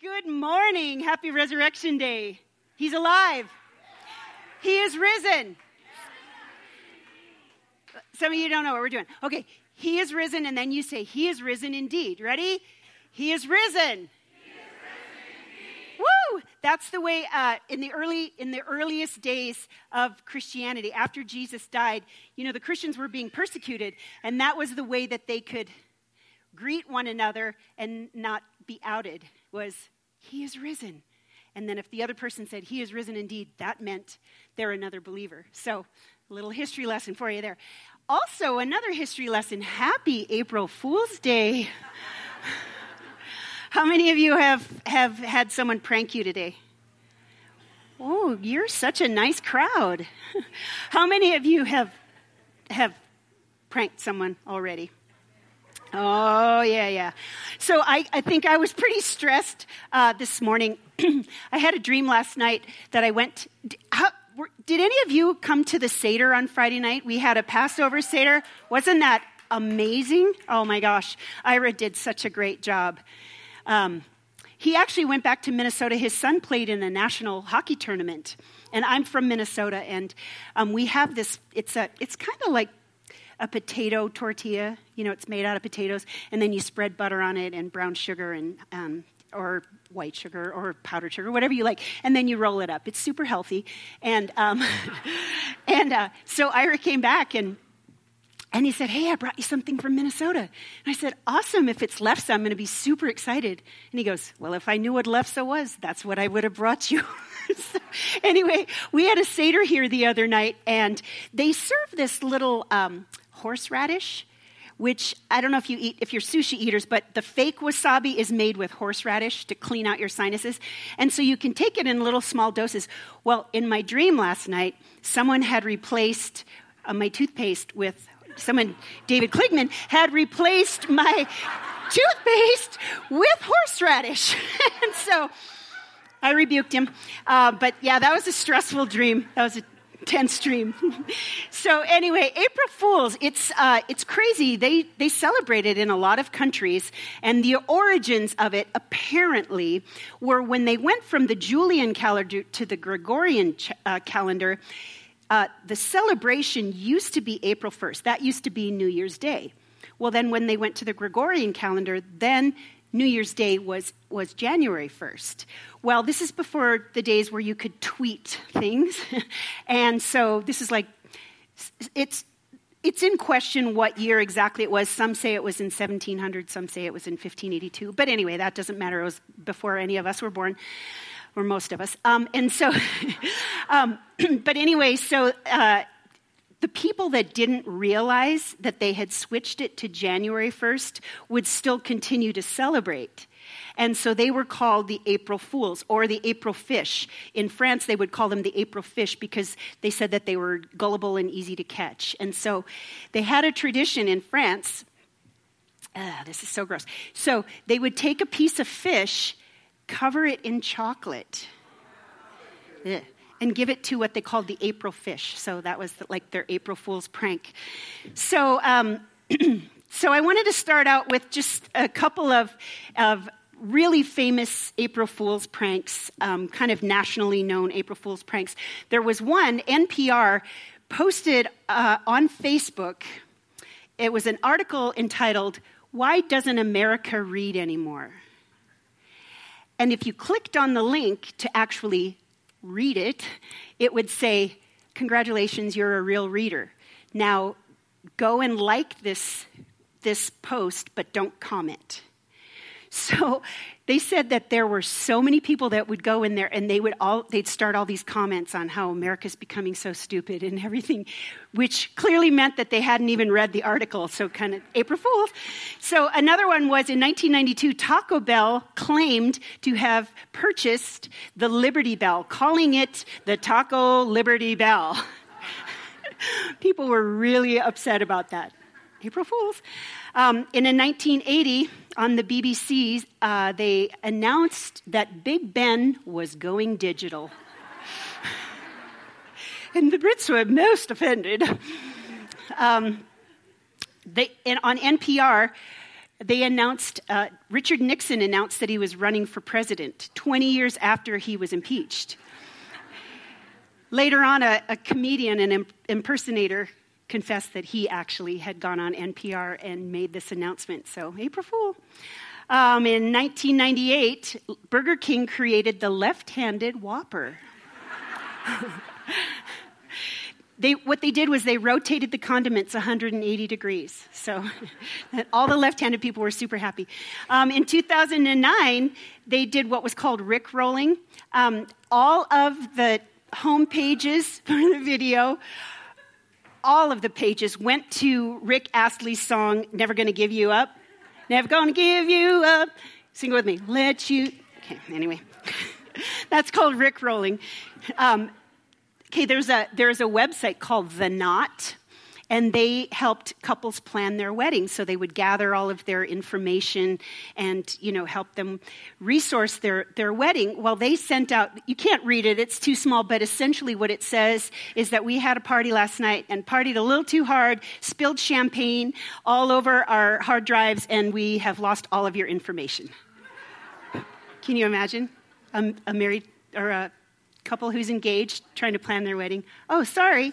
Good morning. Happy Resurrection Day. He's alive. He is risen. Some of you don't know what we're doing. Okay, He is risen, and then you say, He is risen indeed. Ready? He is risen. Woo! That's the way uh, in the early in the earliest days of Christianity, after Jesus died, you know, the Christians were being persecuted, and that was the way that they could greet one another and not be outed. Was He is risen. And then if the other person said, He is risen indeed, that meant they're another believer. So, a little history lesson for you there. Also, another history lesson Happy April Fool's Day. How many of you have, have had someone prank you today? Oh, you're such a nice crowd. How many of you have, have pranked someone already? Oh, yeah, yeah. So I, I think I was pretty stressed uh, this morning. I had a dream last night that I went. How, did any of you come to the Seder on Friday night? We had a Passover Seder. Wasn't that amazing? Oh my gosh. Ira did such a great job. Um, he actually went back to Minnesota. His son played in a national hockey tournament, and I'm from Minnesota. And um, we have this. It's a. It's kind of like a potato tortilla. You know, it's made out of potatoes, and then you spread butter on it and brown sugar and um, or white sugar or powdered sugar, whatever you like, and then you roll it up. It's super healthy. And um, and uh, so Ira came back and and he said, Hey, I brought you something from Minnesota. And I said, Awesome. If it's lefse, I'm going to be super excited. And he goes, Well, if I knew what lefse was, that's what I would have brought you. so, anyway, we had a Seder here the other night, and they serve this little um, horseradish which I don't know if you eat, if you're sushi eaters, but the fake wasabi is made with horseradish to clean out your sinuses. And so you can take it in little small doses. Well, in my dream last night, someone had replaced uh, my toothpaste with someone, David Kligman, had replaced my toothpaste with horseradish. and so I rebuked him. Uh, but yeah, that was a stressful dream. That was a tense stream. so anyway, April Fools, it's, uh, it's crazy. They, they celebrate it in a lot of countries. And the origins of it apparently were when they went from the Julian calendar to the Gregorian ch- uh, calendar uh, the celebration used to be April 1st. That used to be New Year's Day. Well, then when they went to the Gregorian calendar, then New Year's Day was, was January 1st. Well, this is before the days where you could tweet things. and so this is like, it's, it's in question what year exactly it was. Some say it was in 1700, some say it was in 1582. But anyway, that doesn't matter. It was before any of us were born or most of us. Um, and so, um, but anyway, so uh, the people that didn't realize that they had switched it to January 1st would still continue to celebrate. And so they were called the April Fools or the April Fish. In France, they would call them the April Fish because they said that they were gullible and easy to catch. And so they had a tradition in France. Uh, this is so gross. So they would take a piece of fish cover it in chocolate. Ugh. And give it to what they called the April fish. So that was like their April Fool's prank. So, um, so I wanted to start out with just a couple of, of really famous April Fool's pranks, um, kind of nationally known April Fool's pranks. There was one, NPR posted uh, on Facebook. It was an article entitled, Why Doesn't America Read Anymore? And if you clicked on the link to actually read it, it would say, Congratulations, you're a real reader. Now, go and like this, this post, but don't comment. So they said that there were so many people that would go in there and they would all they'd start all these comments on how America's becoming so stupid and everything, which clearly meant that they hadn't even read the article. So kind of April Fools. So another one was in 1992, Taco Bell claimed to have purchased the Liberty Bell, calling it the Taco Liberty Bell. People were really upset about that. April Fools. Um, in 1980, on the BBC, uh, they announced that Big Ben was going digital. and the Brits were most offended. Um, they, on NPR, they announced, uh, Richard Nixon announced that he was running for president 20 years after he was impeached. Later on, a, a comedian, an imp- impersonator, confessed that he actually had gone on NPR and made this announcement. So, April Fool. Um, in 1998, Burger King created the left handed Whopper. they, what they did was they rotated the condiments 180 degrees. So all the left handed people were super happy. Um, in 2009, they did what was called Rick rolling. Um, all of the home pages for the video, all of the pages went to Rick Astley's song, Never Gonna Give You Up. Never gonna give you up. Sing it with me. Let you. Okay, anyway. That's called Rick rolling. Um, okay, there's a, there's a website called The Knot and they helped couples plan their weddings so they would gather all of their information and you know help them resource their, their wedding. Well they sent out you can't read it it's too small but essentially what it says is that we had a party last night and partied a little too hard spilled champagne all over our hard drives and we have lost all of your information. Can you imagine? A, a married or a couple who's engaged trying to plan their wedding. Oh sorry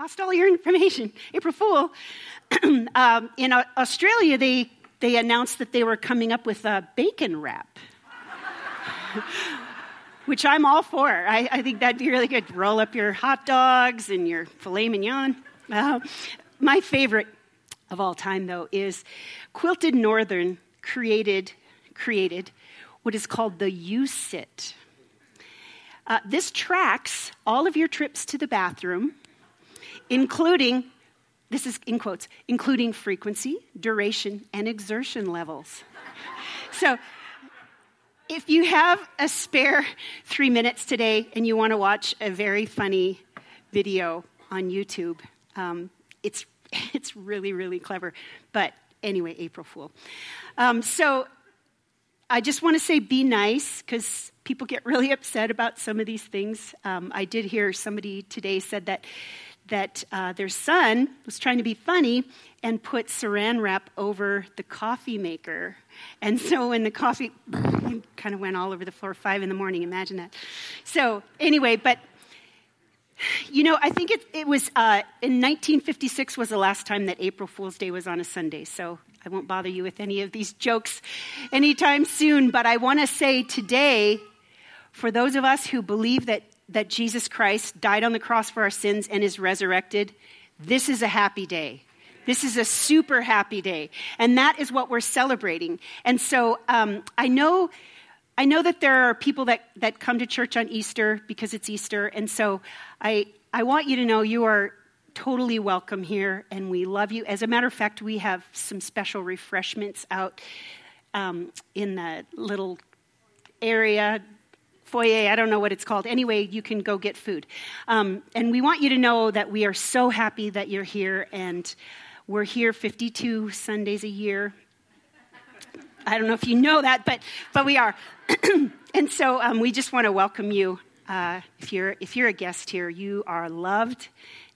lost all your information. April Fool. um, in Australia, they, they announced that they were coming up with a bacon wrap, which I'm all for. I, I, think that'd be really good. Roll up your hot dogs and your filet mignon. Uh, my favorite of all time, though, is Quilted Northern created, created what is called the U-Sit. Uh, this tracks all of your trips to the bathroom including, this is in quotes, including frequency, duration, and exertion levels. so, if you have a spare three minutes today and you want to watch a very funny video on YouTube, um, it's, it's really, really clever. But anyway, April Fool. Um, so, I just want to say be nice because people get really upset about some of these things. Um, I did hear somebody today said that that uh, their son was trying to be funny and put saran wrap over the coffee maker. And so when the coffee kind of went all over the floor, five in the morning, imagine that. So, anyway, but you know, I think it, it was uh, in 1956 was the last time that April Fool's Day was on a Sunday. So I won't bother you with any of these jokes anytime soon. But I want to say today, for those of us who believe that that Jesus Christ died on the cross for our sins and is resurrected, this is a happy day. This is a super happy day. And that is what we're celebrating. And so um, I know. I know that there are people that, that come to church on Easter because it's Easter, and so I, I want you to know you are totally welcome here, and we love you. As a matter of fact, we have some special refreshments out um, in the little area foyer, I don't know what it's called. Anyway, you can go get food. Um, and we want you to know that we are so happy that you're here, and we're here 52 Sundays a year. I don't know if you know that, but, but we are. and so um, we just want to welcome you. Uh, if, you're, if you're a guest here, you are loved,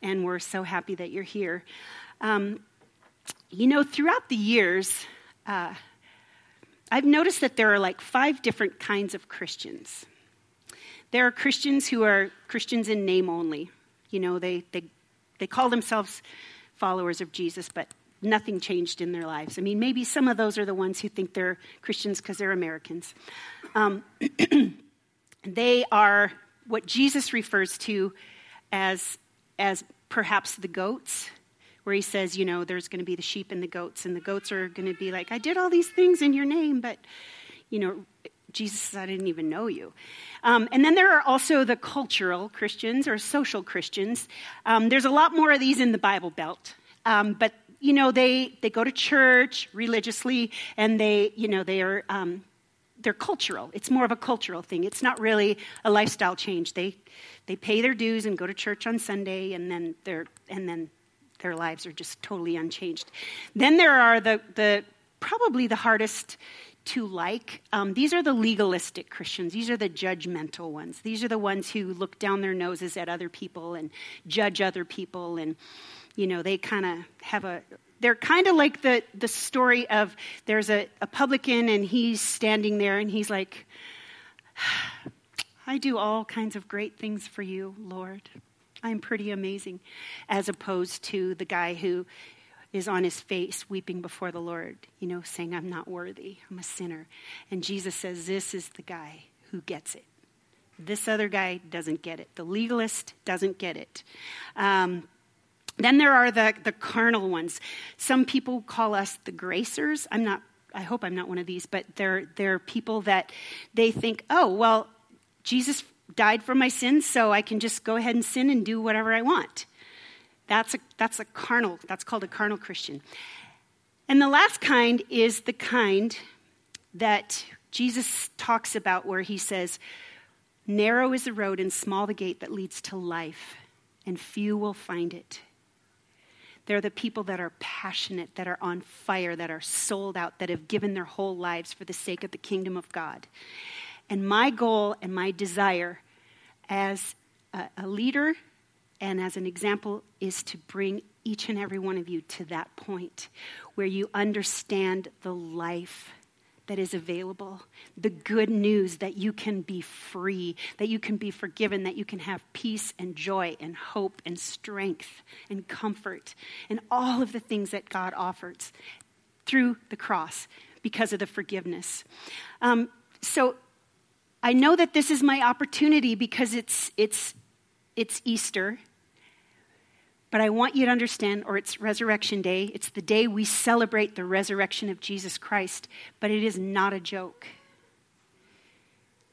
and we're so happy that you're here. Um, you know, throughout the years, uh, I've noticed that there are like five different kinds of Christians. There are Christians who are Christians in name only. You know, they, they, they call themselves followers of Jesus, but nothing changed in their lives. I mean, maybe some of those are the ones who think they're Christians because they're Americans. Um, they are what Jesus refers to as, as perhaps the goats, where he says, you know, there's going to be the sheep and the goats, and the goats are going to be like, I did all these things in your name, but, you know, Jesus I didn't even know you. Um, and then there are also the cultural Christians or social Christians. Um, there's a lot more of these in the Bible Belt. Um, but, you know, they, they go to church religiously and they, you know, they are, um, they're cultural. It's more of a cultural thing. It's not really a lifestyle change. They, they pay their dues and go to church on Sunday and then they're, and then their lives are just totally unchanged. Then there are the, the probably the hardest to like. Um, these are the legalistic Christians. These are the judgmental ones. These are the ones who look down their noses at other people and judge other people. And, you know, they kind of have a they're kind of like the, the story of there's a, a publican and he's standing there and he's like, I do all kinds of great things for you, Lord. I'm pretty amazing. As opposed to the guy who is on his face weeping before the Lord, you know, saying, I'm not worthy, I'm a sinner. And Jesus says, This is the guy who gets it. This other guy doesn't get it. The legalist doesn't get it. Um, then there are the, the carnal ones. Some people call us the gracers. I'm not, I hope I'm not one of these, but they're, they're people that they think, oh, well, Jesus died for my sins, so I can just go ahead and sin and do whatever I want. That's a, that's a carnal, that's called a carnal Christian. And the last kind is the kind that Jesus talks about where he says, Narrow is the road and small the gate that leads to life, and few will find it. They're the people that are passionate, that are on fire, that are sold out, that have given their whole lives for the sake of the kingdom of God. And my goal and my desire as a, a leader and as an example is to bring each and every one of you to that point where you understand the life that is available, the good news that you can be free, that you can be forgiven, that you can have peace and joy and hope and strength and comfort and all of the things that God offers through the cross because of the forgiveness. Um, so I know that this is my opportunity because it's, it's, it's Easter but I want you to understand, or it's Resurrection Day. It's the day we celebrate the resurrection of Jesus Christ, but it is not a joke.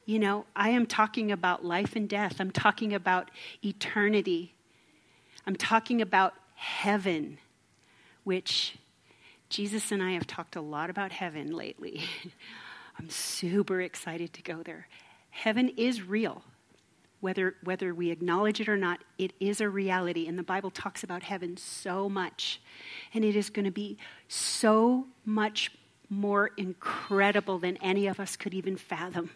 You know, I am talking about life and death, I'm talking about eternity, I'm talking about heaven, which Jesus and I have talked a lot about heaven lately. I'm super excited to go there. Heaven is real whether, whether we acknowledge it or not, it is a reality. And the Bible talks about heaven so much. And it is going to be so much more incredible than any of us could even fathom.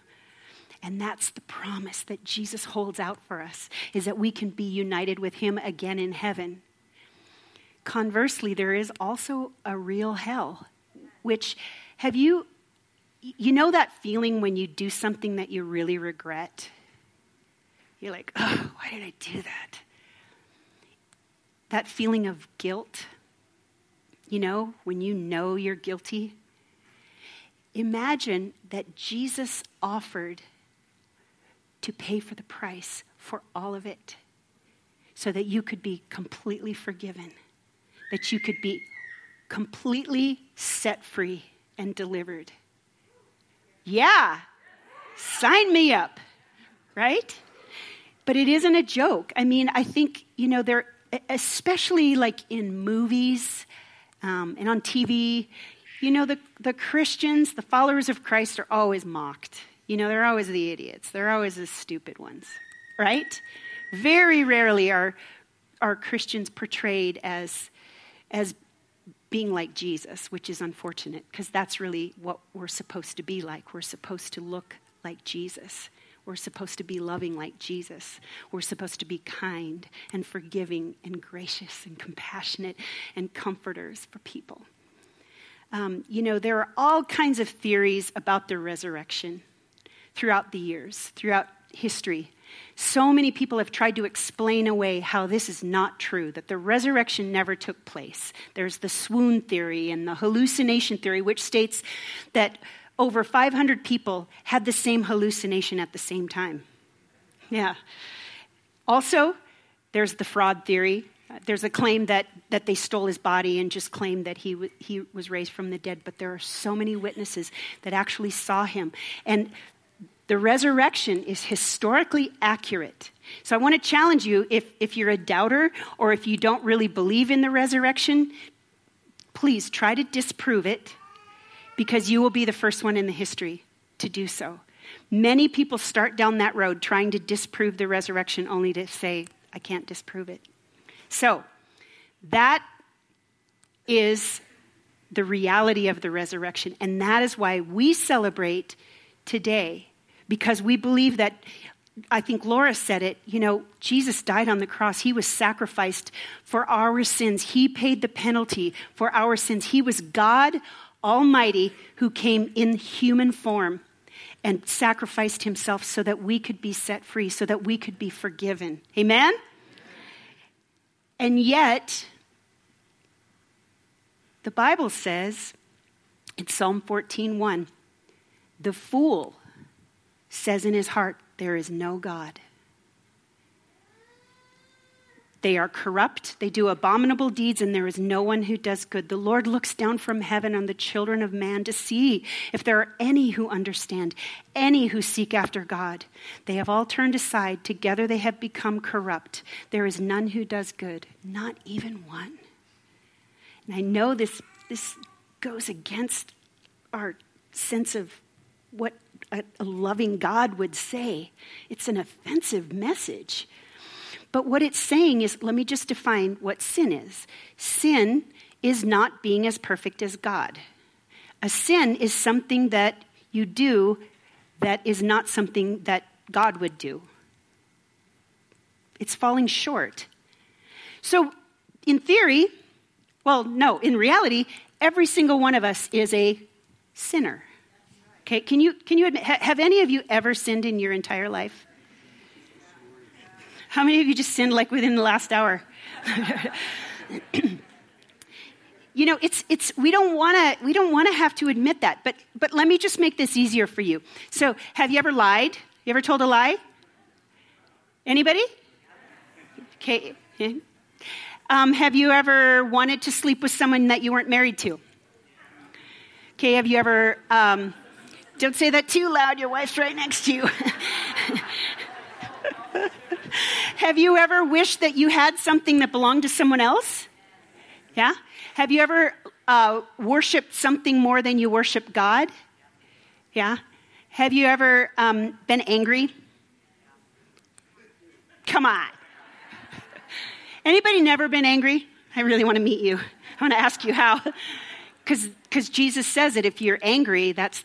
And that's the promise that Jesus holds out for us is that we can be united with him again in heaven. Conversely, there is also a real hell, which have you you know that feeling when you do something that you really regret? You're like, oh, why did I do that? That feeling of guilt, you know, when you know you're guilty. Imagine that Jesus offered to pay for the price for all of it so that you could be completely forgiven, that you could be completely set free and delivered. Yeah, sign me up, right? But it isn't a joke. I mean, I think, you know, there, especially like in movies um, and on TV, you know, the, the Christians, the followers of Christ are always mocked. You know, they're always the idiots, they're always the stupid ones, right? Very rarely are, are Christians portrayed as, as being like Jesus, which is unfortunate because that's really what we're supposed to be like. We're supposed to look like Jesus. We're supposed to be loving like Jesus. We're supposed to be kind and forgiving and gracious and compassionate and comforters for people. Um, you know, there are all kinds of theories about the resurrection throughout the years, throughout history. So many people have tried to explain away how this is not true, that the resurrection never took place. There's the swoon theory and the hallucination theory, which states that over 500 people had the same hallucination at the same time. Yeah. Also, there's the fraud theory. There's a claim that, that they stole his body and just claimed that he, w- he was raised from the dead, but there are so many witnesses that actually saw him. And the resurrection is historically accurate. So I want to challenge you if, if you're a doubter or if you don't really believe in the resurrection, please try to disprove it because you will be the first one in the history to do so. Many people start down that road trying to disprove the resurrection only to say, I can't disprove it. So, that is the reality of the resurrection. And that is why we celebrate today, because we believe that I think Laura said it, you know, Jesus died on the cross. He was sacrificed for our sins. He paid the penalty for our sins. He was God Almighty who came in human form and sacrificed himself so that we could be set free, so that we could be forgiven. Amen? And yet, the Bible says in Psalm 14:1, the fool says in his heart, there is no God. They are corrupt, they do abominable deeds, and there is no one who does good. The Lord looks down from heaven on the children of man to see if there are any who understand, any who seek after God. They have all turned aside. Together they have become corrupt. There is none who does good, not even one. And I know this, this goes against our sense of what a, a loving God would say. It's an offensive message. But what it's saying is let me just define what sin is sin is not being as perfect as God. A sin is something that you do that is not something that God would do. It's falling short. So, in theory, well, no, in reality, every single one of us is a sinner. Okay, can you, can you admit, have any of you ever sinned in your entire life? How many of you just sinned like within the last hour? you know, it's, it's, we don't want to, we don't want to have to admit that, but, but let me just make this easier for you. So have you ever lied? You ever told a lie? Anybody? Okay. Um, have you ever wanted to sleep with someone that you weren't married to? Okay, have you ever, um, don't say that too loud, your wife's right next to you. Have you ever wished that you had something that belonged to someone else? Yeah? Have you ever uh, worshiped something more than you worship God? Yeah? Have you ever um, been angry? Come on. Anybody never been angry? I really want to meet you. I want to ask you how. Because Jesus says that if you're angry, that's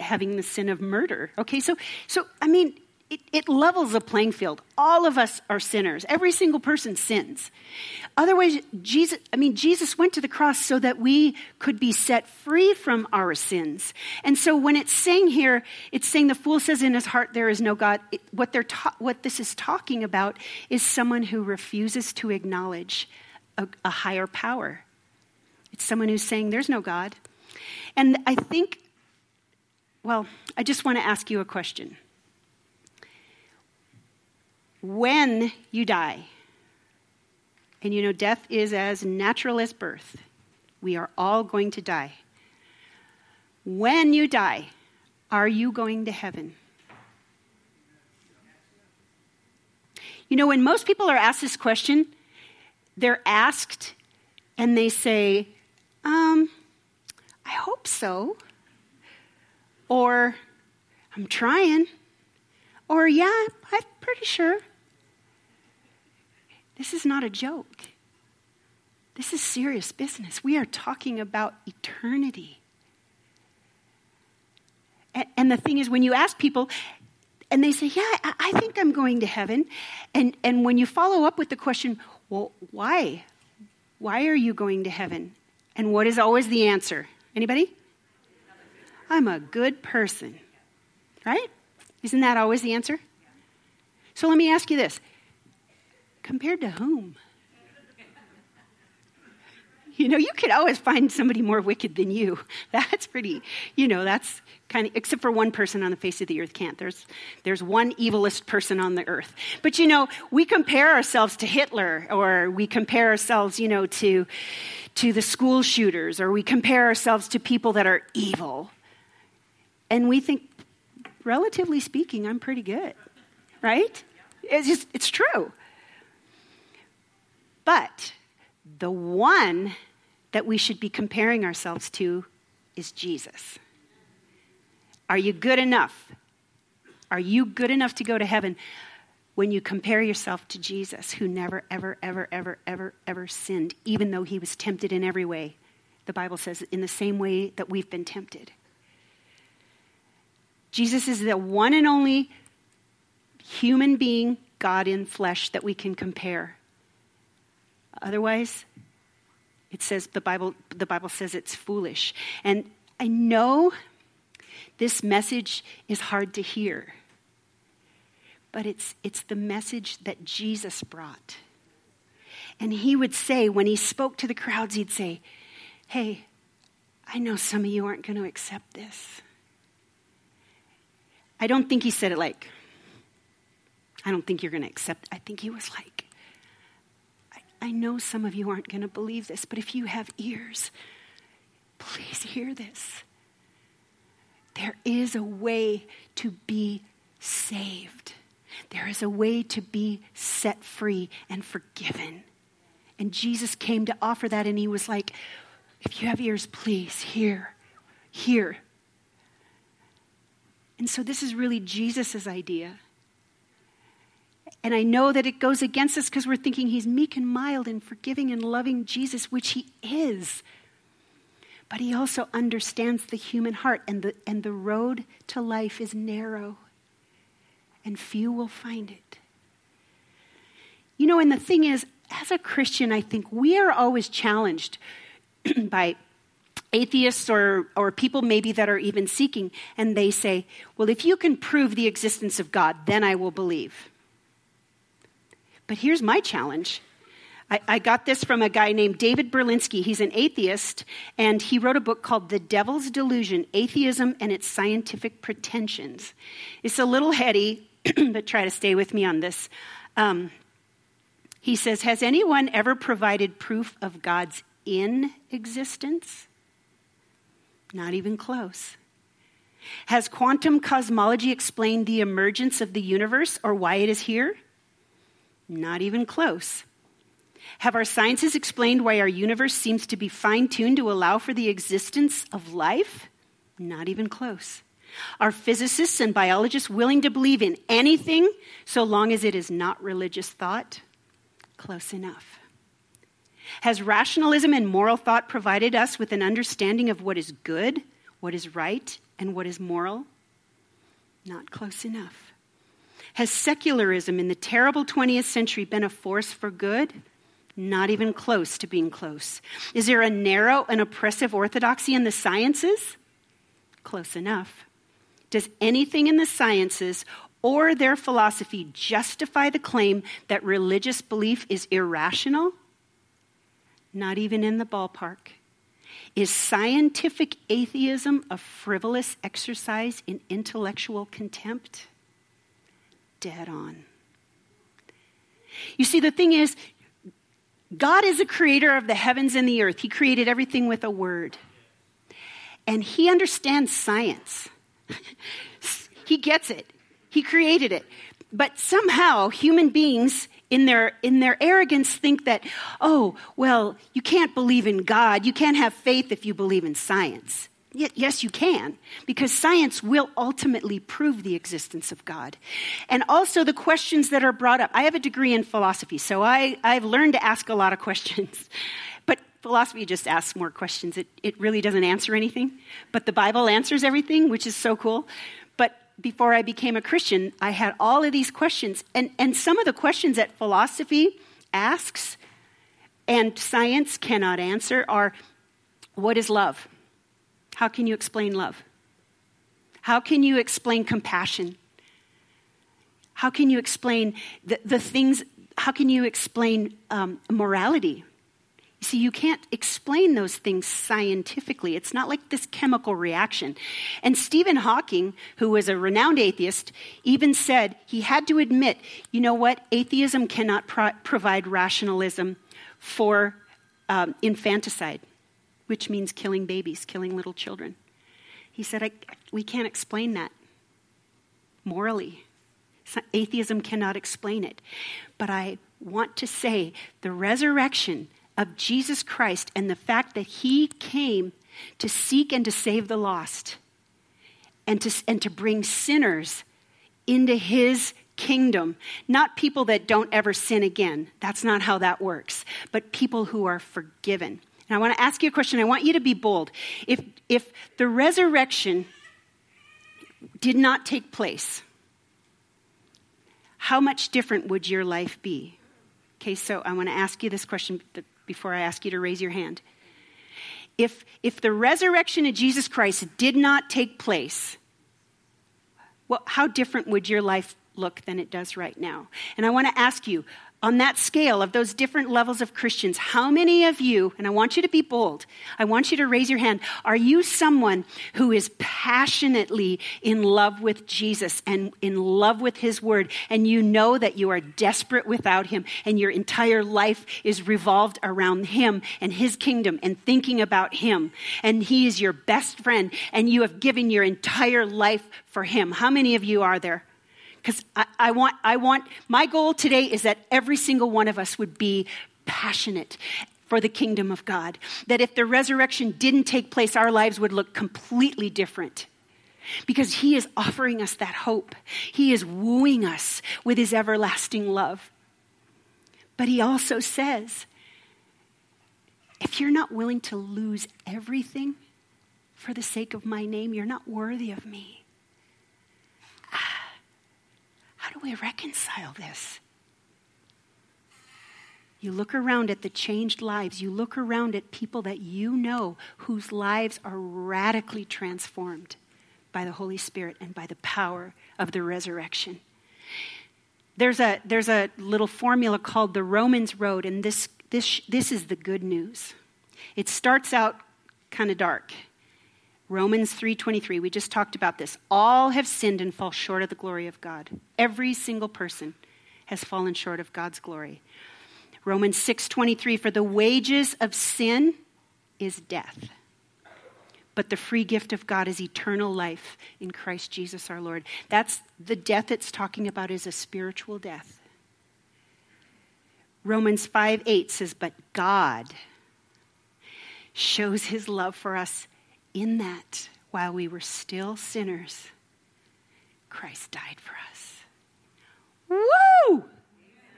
having the sin of murder. Okay, so, so I mean, it, it, levels a playing field. All of us are sinners. Every single person sins. Otherwise, Jesus, I mean, Jesus went to the cross so that we could be set free from our sins. And so when it's saying here, it's saying the fool says in his heart, there is no God. It, what, they're ta- what this is talking about is someone who refuses to acknowledge a, a higher power. It's someone who's saying, there's no God. And I think, well, I just want to ask you a question when you die. And you know, death is as natural as birth. We are all going to die. When you die, are you going to heaven? You know, when most people are asked this question, they're asked and they say, um, I hope so. Or, I'm trying. Or, yeah, I'm pretty sure. This is not a joke. This is serious business. We are talking about eternity. And, the thing is, when you ask people, and they say, Yeah, I, I think I'm going to heaven. And, and when you follow up with the question, Well, why? Why are you going to heaven? And what is always the answer? Anybody? I'm a good person. Right? Isn't that always the answer? So let me ask you this Compared to whom? You know, you could always find somebody more wicked than you. That's pretty, you know, that's kind of, except for one person on the face of the earth can't. There's, there's one evilest person on the earth. But, you know, we compare ourselves to Hitler, or we compare ourselves, you know, to, to the school shooters, or we compare ourselves to people that are evil. And we think, relatively speaking, I'm pretty good, right? It's just, it's true. But the one that we should be comparing ourselves to is Jesus. Are you good enough? Are you good enough to go to heaven when you compare yourself to Jesus, who never, ever, ever, ever, ever, ever sinned, even though he was tempted in every way? The Bible says, in the same way that we've been tempted. Jesus is the one and only human being, God in flesh that we can compare. Otherwise, it says the Bible the Bible says it's foolish. And I know this message is hard to hear. But it's it's the message that Jesus brought. And he would say when he spoke to the crowds he'd say, "Hey, I know some of you aren't going to accept this." I don't think he said it like I don't think you're going to accept. I think he was like I know some of you aren't going to believe this, but if you have ears, please hear this. There is a way to be saved. There is a way to be set free and forgiven. And Jesus came to offer that, and he was like, If you have ears, please hear, hear. And so, this is really Jesus' idea. And I know that it goes against us because we're thinking he's meek and mild and forgiving and loving Jesus, which he is. But he also understands the human heart, and the, and the road to life is narrow, and few will find it. You know, and the thing is, as a Christian, I think we are always challenged by atheists or, or people maybe that are even seeking, and they say, Well, if you can prove the existence of God, then I will believe. But here's my challenge. I, I, got this from a guy named David Berlinski. He's an atheist, and he wrote a book called The Devil's Delusion Atheism and Its Scientific Pretensions. It's a little heady, but try to stay with me on this. Um, he says Has anyone ever provided proof of God's in existence? Not even close. Has quantum cosmology explained the emergence of the universe or why it is here? Not even close. Have our sciences explained why our universe seems to be fine tuned to allow for the existence of life? Not even close. Are physicists and biologists willing to believe in anything so long as it is not religious thought? Close enough. Has rationalism and moral thought provided us with an understanding of what is good, what is right, and what is moral? Not close enough. Has secularism in the terrible 20th century been a force for good? Not even close to being close. Is there a narrow and oppressive orthodoxy in the sciences? Close enough. Does anything in the sciences or their philosophy justify the claim that religious belief is irrational? Not even in the ballpark. Is scientific atheism a frivolous exercise in intellectual contempt? dead on. You see, the thing is, God is a creator of the heavens and the earth. He created everything with a word. And He understands science. he gets it. He created it. But somehow, human beings, in their, in their arrogance, think that, oh, well, you can't believe in God. You can't have faith if you believe in science. Yes, you can, because science will ultimately prove the existence of God. And also the questions that are brought up. I have a degree in philosophy, so I, I've learned to ask a lot of questions. But philosophy just asks more questions. It, it really doesn't answer anything. But the Bible answers everything, which is so cool. Before I became a Christian, I had all of these questions. And, and some of the questions that philosophy asks and science cannot answer are what is love? How can you explain love? How can you explain compassion? How can you explain the, the things? How can you explain um, morality? You see, you can't explain those things scientifically. It's not like this chemical reaction. And Stephen Hawking, who was a renowned atheist, even said he had to admit you know what? Atheism cannot pro- provide rationalism for um, infanticide which means killing babies, killing little children. He said, We can't explain that morally. Atheism cannot explain it. But I want to say the resurrection of Jesus Christ and the fact that he came to seek and to save the lost and to, and to bring sinners into his kingdom. Not people that don't ever sin again. That's not how that works. But people who are forgiven. And I want to ask you a question. I want you to be bold. If, if the resurrection did not take place, how much different would your life be? Okay, so I want to ask you this question before I ask you to raise your hand. If, if the resurrection of Jesus Christ did not take place, well, how different would your life look than it does right now? And I want to ask you on that scale of those different levels of Christians, how many of you, and I want you to be bold, I want you to raise your hand, are you someone who is passionately in love with Jesus and in love with His Word, and you know that you are desperate without Him, and your entire life is revolved around Him and His kingdom and thinking about Him, and He is your best friend, and you have given your entire life for Him? How many of you are there? Because I, I, want, I want, my goal today is that every single one of us would be passionate for the kingdom of God. That if the resurrection didn't take place, our lives would look completely different. Because he is offering us that hope. He is wooing us with his everlasting love. But he also says, if you're not willing to lose everything for the sake of my name, you're not worthy of me. How do we reconcile this? You look around at the changed lives. You look around at people that you know whose lives are radically transformed by the Holy Spirit and by the power of the resurrection. There's a, there's a little formula called the Romans Road, and this, this, this is the good news. It starts out kind of dark. Romans 3:23 we just talked about this. All have sinned and fall short of the glory of God. Every single person has fallen short of God's glory. Romans 6:23 for the wages of sin is death but the free gift of God is eternal life in Christ Jesus our Lord. That's the death it's talking about is a spiritual death. Romans 5 8 says, But God shows his love for us in that, while we were still sinners, Christ died for us. Woo!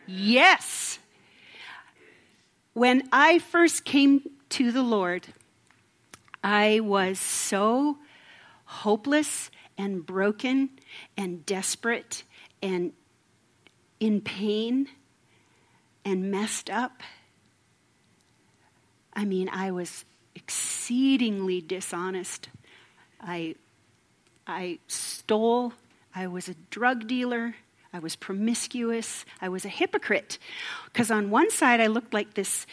Yes. When I first came to the Lord, I was so hopeless and broken and desperate and in pain and messed up. I mean, I was exceedingly dishonest. I, I stole. I was a drug dealer. I was promiscuous. I was a hypocrite. Because on one side, I looked like this,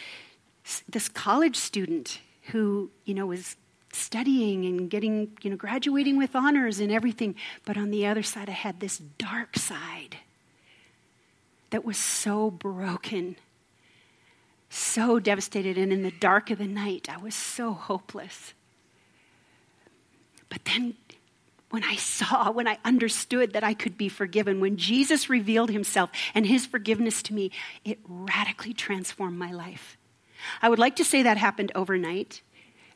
this college student who, you know, was studying and getting, you know, graduating with honors and everything. But on the other side, I had this dark side that was so broken so devastated, and in the dark of the night, I was so hopeless. But then, when I saw, when I understood that I could be forgiven, when Jesus revealed himself and his forgiveness to me, it radically transformed my life. I would like to say that happened overnight.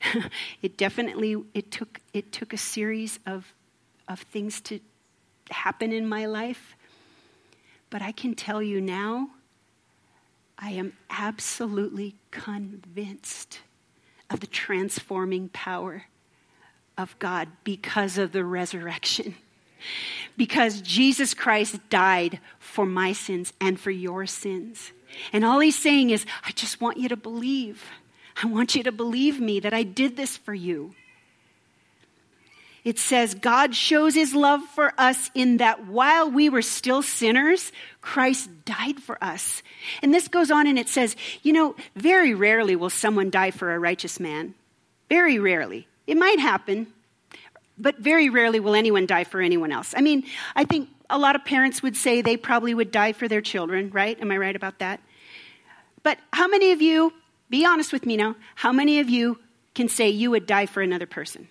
it definitely it took it took a series of of things to happen in my life. But I can tell you now I am absolutely convinced of the transforming power of God because of the resurrection. Because Jesus Christ died for my sins and for your sins. And all he's saying is, I just want you to believe. I want you to believe me that I did this for you. It says, God shows his love for us in that while we were still sinners, Christ died for us. And this goes on and it says, you know, very rarely will someone die for a righteous man. Very rarely. It might happen, but very rarely will anyone die for anyone else. I mean, I think a lot of parents would say they probably would die for their children, right? Am I right about that? But how many of you, be honest with me now, how many of you can say you would die for another person?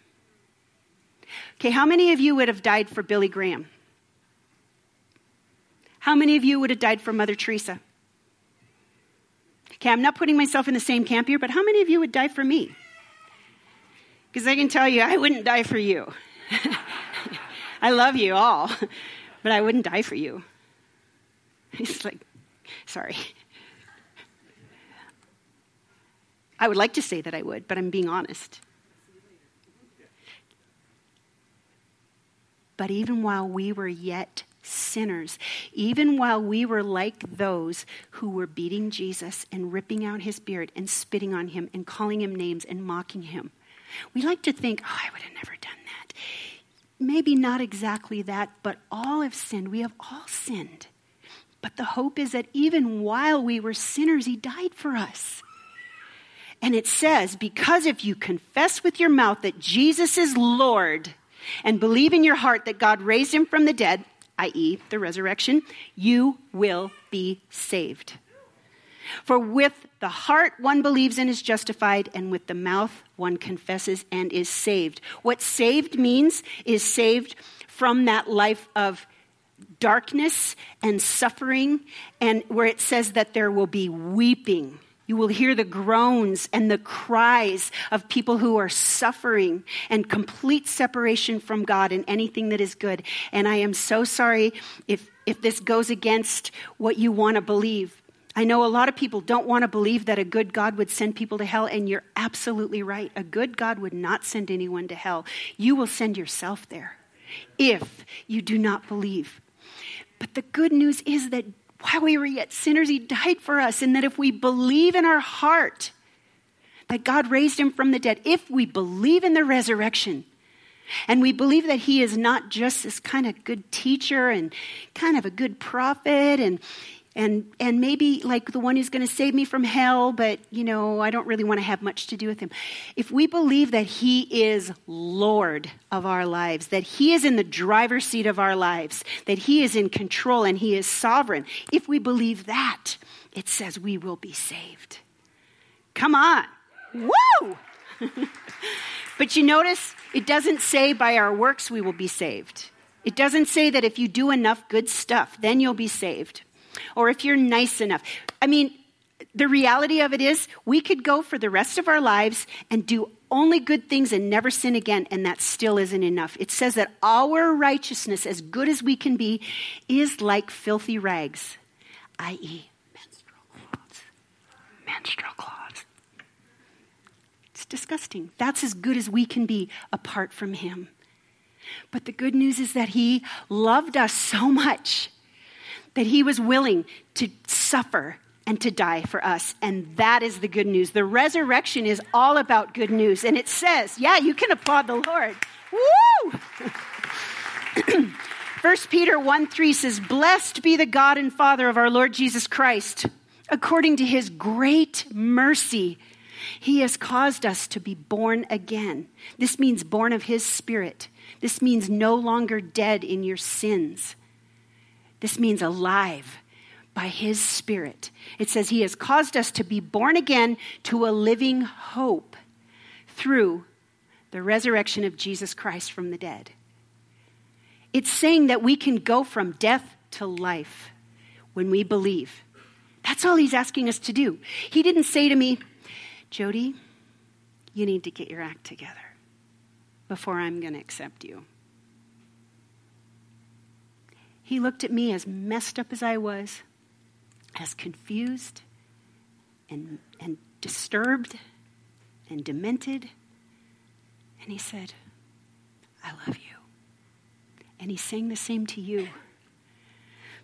Okay, how many of you would have died for Billy Graham? How many of you would have died for Mother Teresa? Okay, I'm not putting myself in the same camp here, but how many of you would die for me? Because I can tell you, I wouldn't die for you. I love you all, but I wouldn't die for you. He's like, sorry. I would like to say that I would, but I'm being honest. But even while we were yet sinners, even while we were like those who were beating Jesus and ripping out his beard and spitting on him and calling him names and mocking him. We like to think, oh, I would have never done that. Maybe not exactly that, but all have sinned. We have all sinned. But the hope is that even while we were sinners, he died for us. And it says, because if you confess with your mouth that Jesus is Lord and believe in your heart that God raised him from the dead, i.e., the resurrection, you will be saved. For with the heart one believes and is justified, and with the mouth one confesses and is saved. What saved means is saved from that life of darkness and suffering, and where it says that there will be weeping you will hear the groans and the cries of people who are suffering and complete separation from God and anything that is good. And I am so sorry if, if this goes against what you want to believe. I know a lot of people don't want to believe that a good God would send people to hell, and you're absolutely right. A good God would not send anyone to hell. You will send yourself there if you do not believe. But the good news is that while we were yet sinners, He died for us. And that if we believe in our heart that God raised Him from the dead, if we believe in the resurrection, and we believe that He is not just this kind of good teacher and kind of a good prophet and and and maybe like the one who's going to save me from hell but you know i don't really want to have much to do with him. If we believe that he is lord of our lives that he is in the driver's seat of our lives that he is in control and he is sovereign if we believe that it says we will be saved. Come on. Woo! But you notice it doesn't say by our works we will be saved. It doesn't say that if you do enough good stuff then you'll be saved or if you're nice enough. I mean, the reality of it is, we could go for the rest of our lives and do only good things and never sin again, and that still isn't enough. It says that our righteousness, as good as we can be, is like filthy rags, i.e., menstrual cloths. Menstrual cloths. It's disgusting. That's as good as we can be apart from Him. But the good news is that He loved us so much that he was willing to suffer and to die for us. And that is the good news. The resurrection is all about good news. And it says, yeah, you can applaud the Lord. Woo! 1 Peter 1 3 says, Blessed be the God and Father of our Lord Jesus Christ. According to his great mercy, he has caused us to be born again. This means born of his spirit. This means no longer dead in your sins. This means alive by his spirit. It says he has caused us to be born again to a living hope through the resurrection of Jesus Christ from the dead. It's saying that we can go from death to life when we believe. That's all he's asking us to do. He didn't say to me, Jody, you need to get your act together before I'm going to accept you. He looked at me as messed up as I was, as confused and, and disturbed and demented. And he said, I love you. And he's saying the same to you.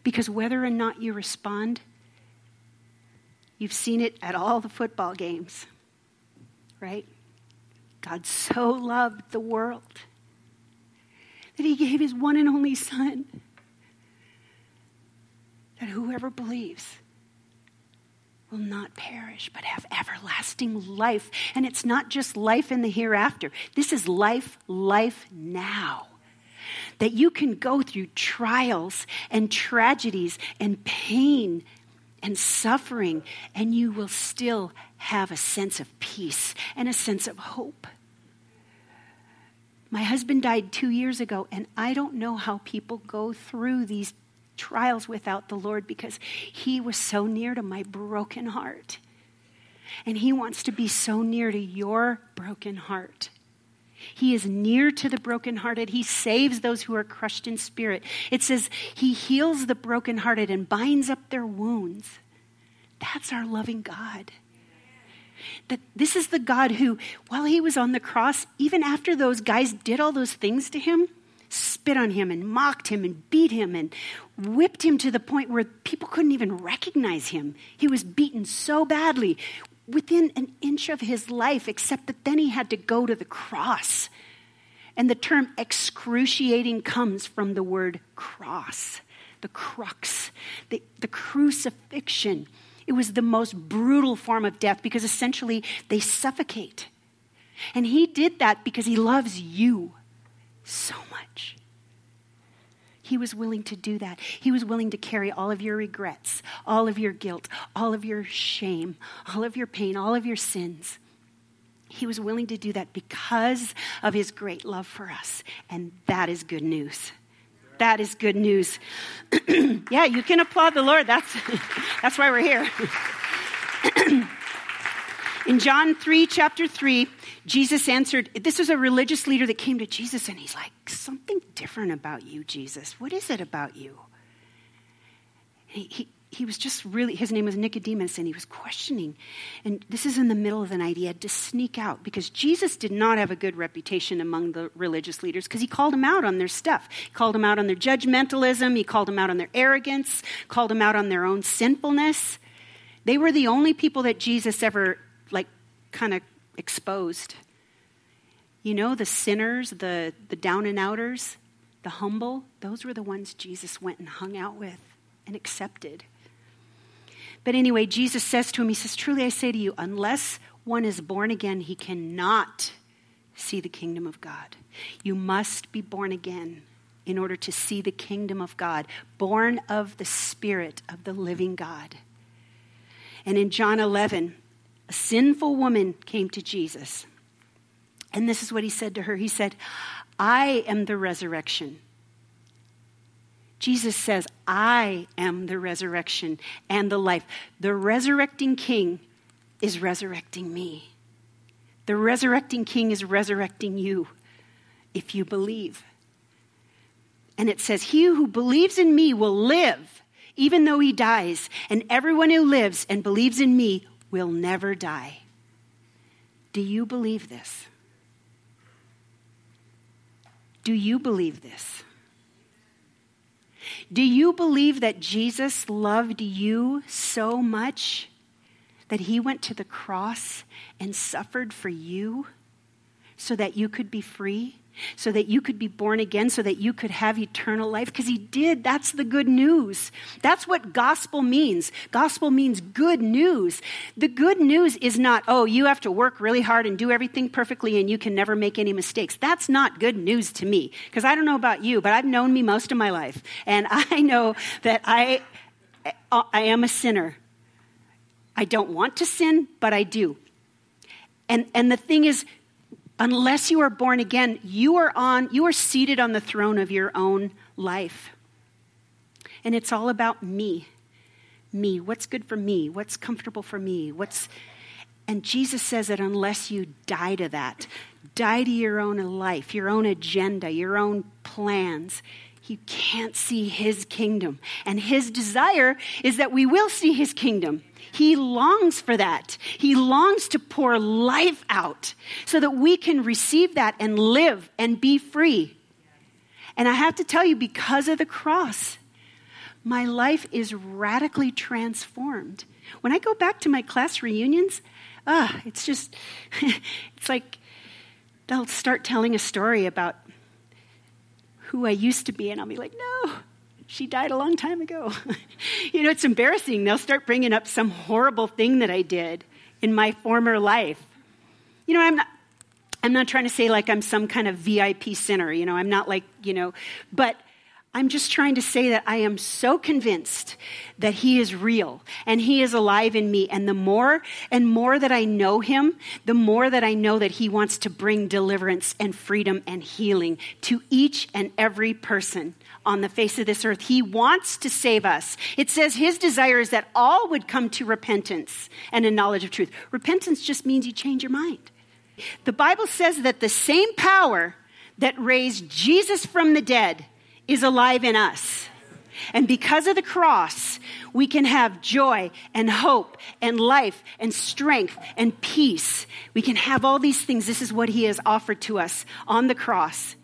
Because whether or not you respond, you've seen it at all the football games, right? God so loved the world that he gave his one and only Son that whoever believes will not perish but have everlasting life. And it's not just life in the hereafter, this is life, life now. That you can go through trials and tragedies and pain and suffering, and you will still have a sense of peace and a sense of hope. My husband died two years ago, and I don't know how people go through these trials without the Lord because He was so near to my broken heart. And He wants to be so near to your broken heart. He is near to the brokenhearted. He saves those who are crushed in spirit. It says He heals the brokenhearted and binds up their wounds. That's our loving God. That this is the God who, while he was on the cross, even after those guys did all those things to him, spit on him and mocked him and beat him and whipped him to the point where people couldn't even recognize him. He was beaten so badly within an inch of his life, except that then he had to go to the cross. And the term excruciating comes from the word cross, the crux, the, the crucifixion. It was the most brutal form of death because essentially they suffocate. And he did that because he loves you so much. He was willing to do that. He was willing to carry all of your regrets, all of your guilt, all of your shame, all of your pain, all of your sins. He was willing to do that because of his great love for us. And that is good news. That is good news. yeah, you can applaud the Lord. That's, that's why we're here. In John 3, chapter 3, Jesus answered, This is a religious leader that came to Jesus, and he's like, Something different about you, Jesus. What is it about you? He, he, he was just really, his name was Nicodemus, and he was questioning. And this is in the middle of the night. He had to sneak out because Jesus did not have a good reputation among the religious leaders because he called them out on their stuff. He called them out on their judgmentalism, he called them out on their arrogance, called them out on their own sinfulness. They were the only people that Jesus ever kind of exposed. You know, the sinners, the, the down and outers, the humble, those were the ones Jesus went and hung out with and accepted. But anyway, Jesus says to him, He says, Truly I say to you, unless one is born again, he cannot see the kingdom of God. You must be born again in order to see the kingdom of God, born of the Spirit of the living God. And in John 11, a sinful woman came to Jesus. And this is what he said to her He said, I am the resurrection. Jesus says, I am the resurrection and the life. The resurrecting king is resurrecting me. The resurrecting king is resurrecting you if you believe. And it says, He who believes in me will live, even though he dies. And everyone who lives and believes in me will never die. Do you believe this? Do you believe this? Do you believe that Jesus loved you so much that he went to the cross and suffered for you so that you could be free? So that you could be born again, so that you could have eternal life? Because he did. That's the good news. That's what gospel means. Gospel means good news. The good news is not, oh, you have to work really hard and do everything perfectly and you can never make any mistakes. That's not good news to me. Because I don't know about you, but I've known me most of my life. And I know that I, I am a sinner. I don't want to sin, but I do. And, and the thing is, unless you are born again, you are on you are seated on the throne of your own life. And it's all about me. Me, what's good for me? What's comfortable for me? What's and Jesus says that unless you die to that, die to your own life, your own agenda, your own plans, you can't see his kingdom. And his desire is that we will see his kingdom. He longs for that. He longs to pour life out so that we can receive that and live and be free. And I have to tell you, because of the cross, my life is radically transformed. When I go back to my class reunions, ah, it's just, it's like they'll start telling a story about who I used to be, and I'll be like, no, she died a long time ago. you know, it's embarrassing. They'll start bringing up some horrible thing that I did in my former life. You know, I'm not. I'm not trying to say like I'm some kind of VIP sinner, you know, I'm not like, you know, but I'm just trying to say that I am so convinced that He is real and He is alive in me. And the more and more that I know Him, the more that I know that He wants to bring deliverance and freedom and healing to each and every person on the face of this earth. He wants to save us. It says his desire is that all would come to repentance and a knowledge of truth. Repentance just means you change your mind. The Bible says that the same power that raised Jesus from the dead is alive in us. And because of the cross, we can have joy and hope and life and strength and peace. We can have all these things. This is what he has offered to us on the cross.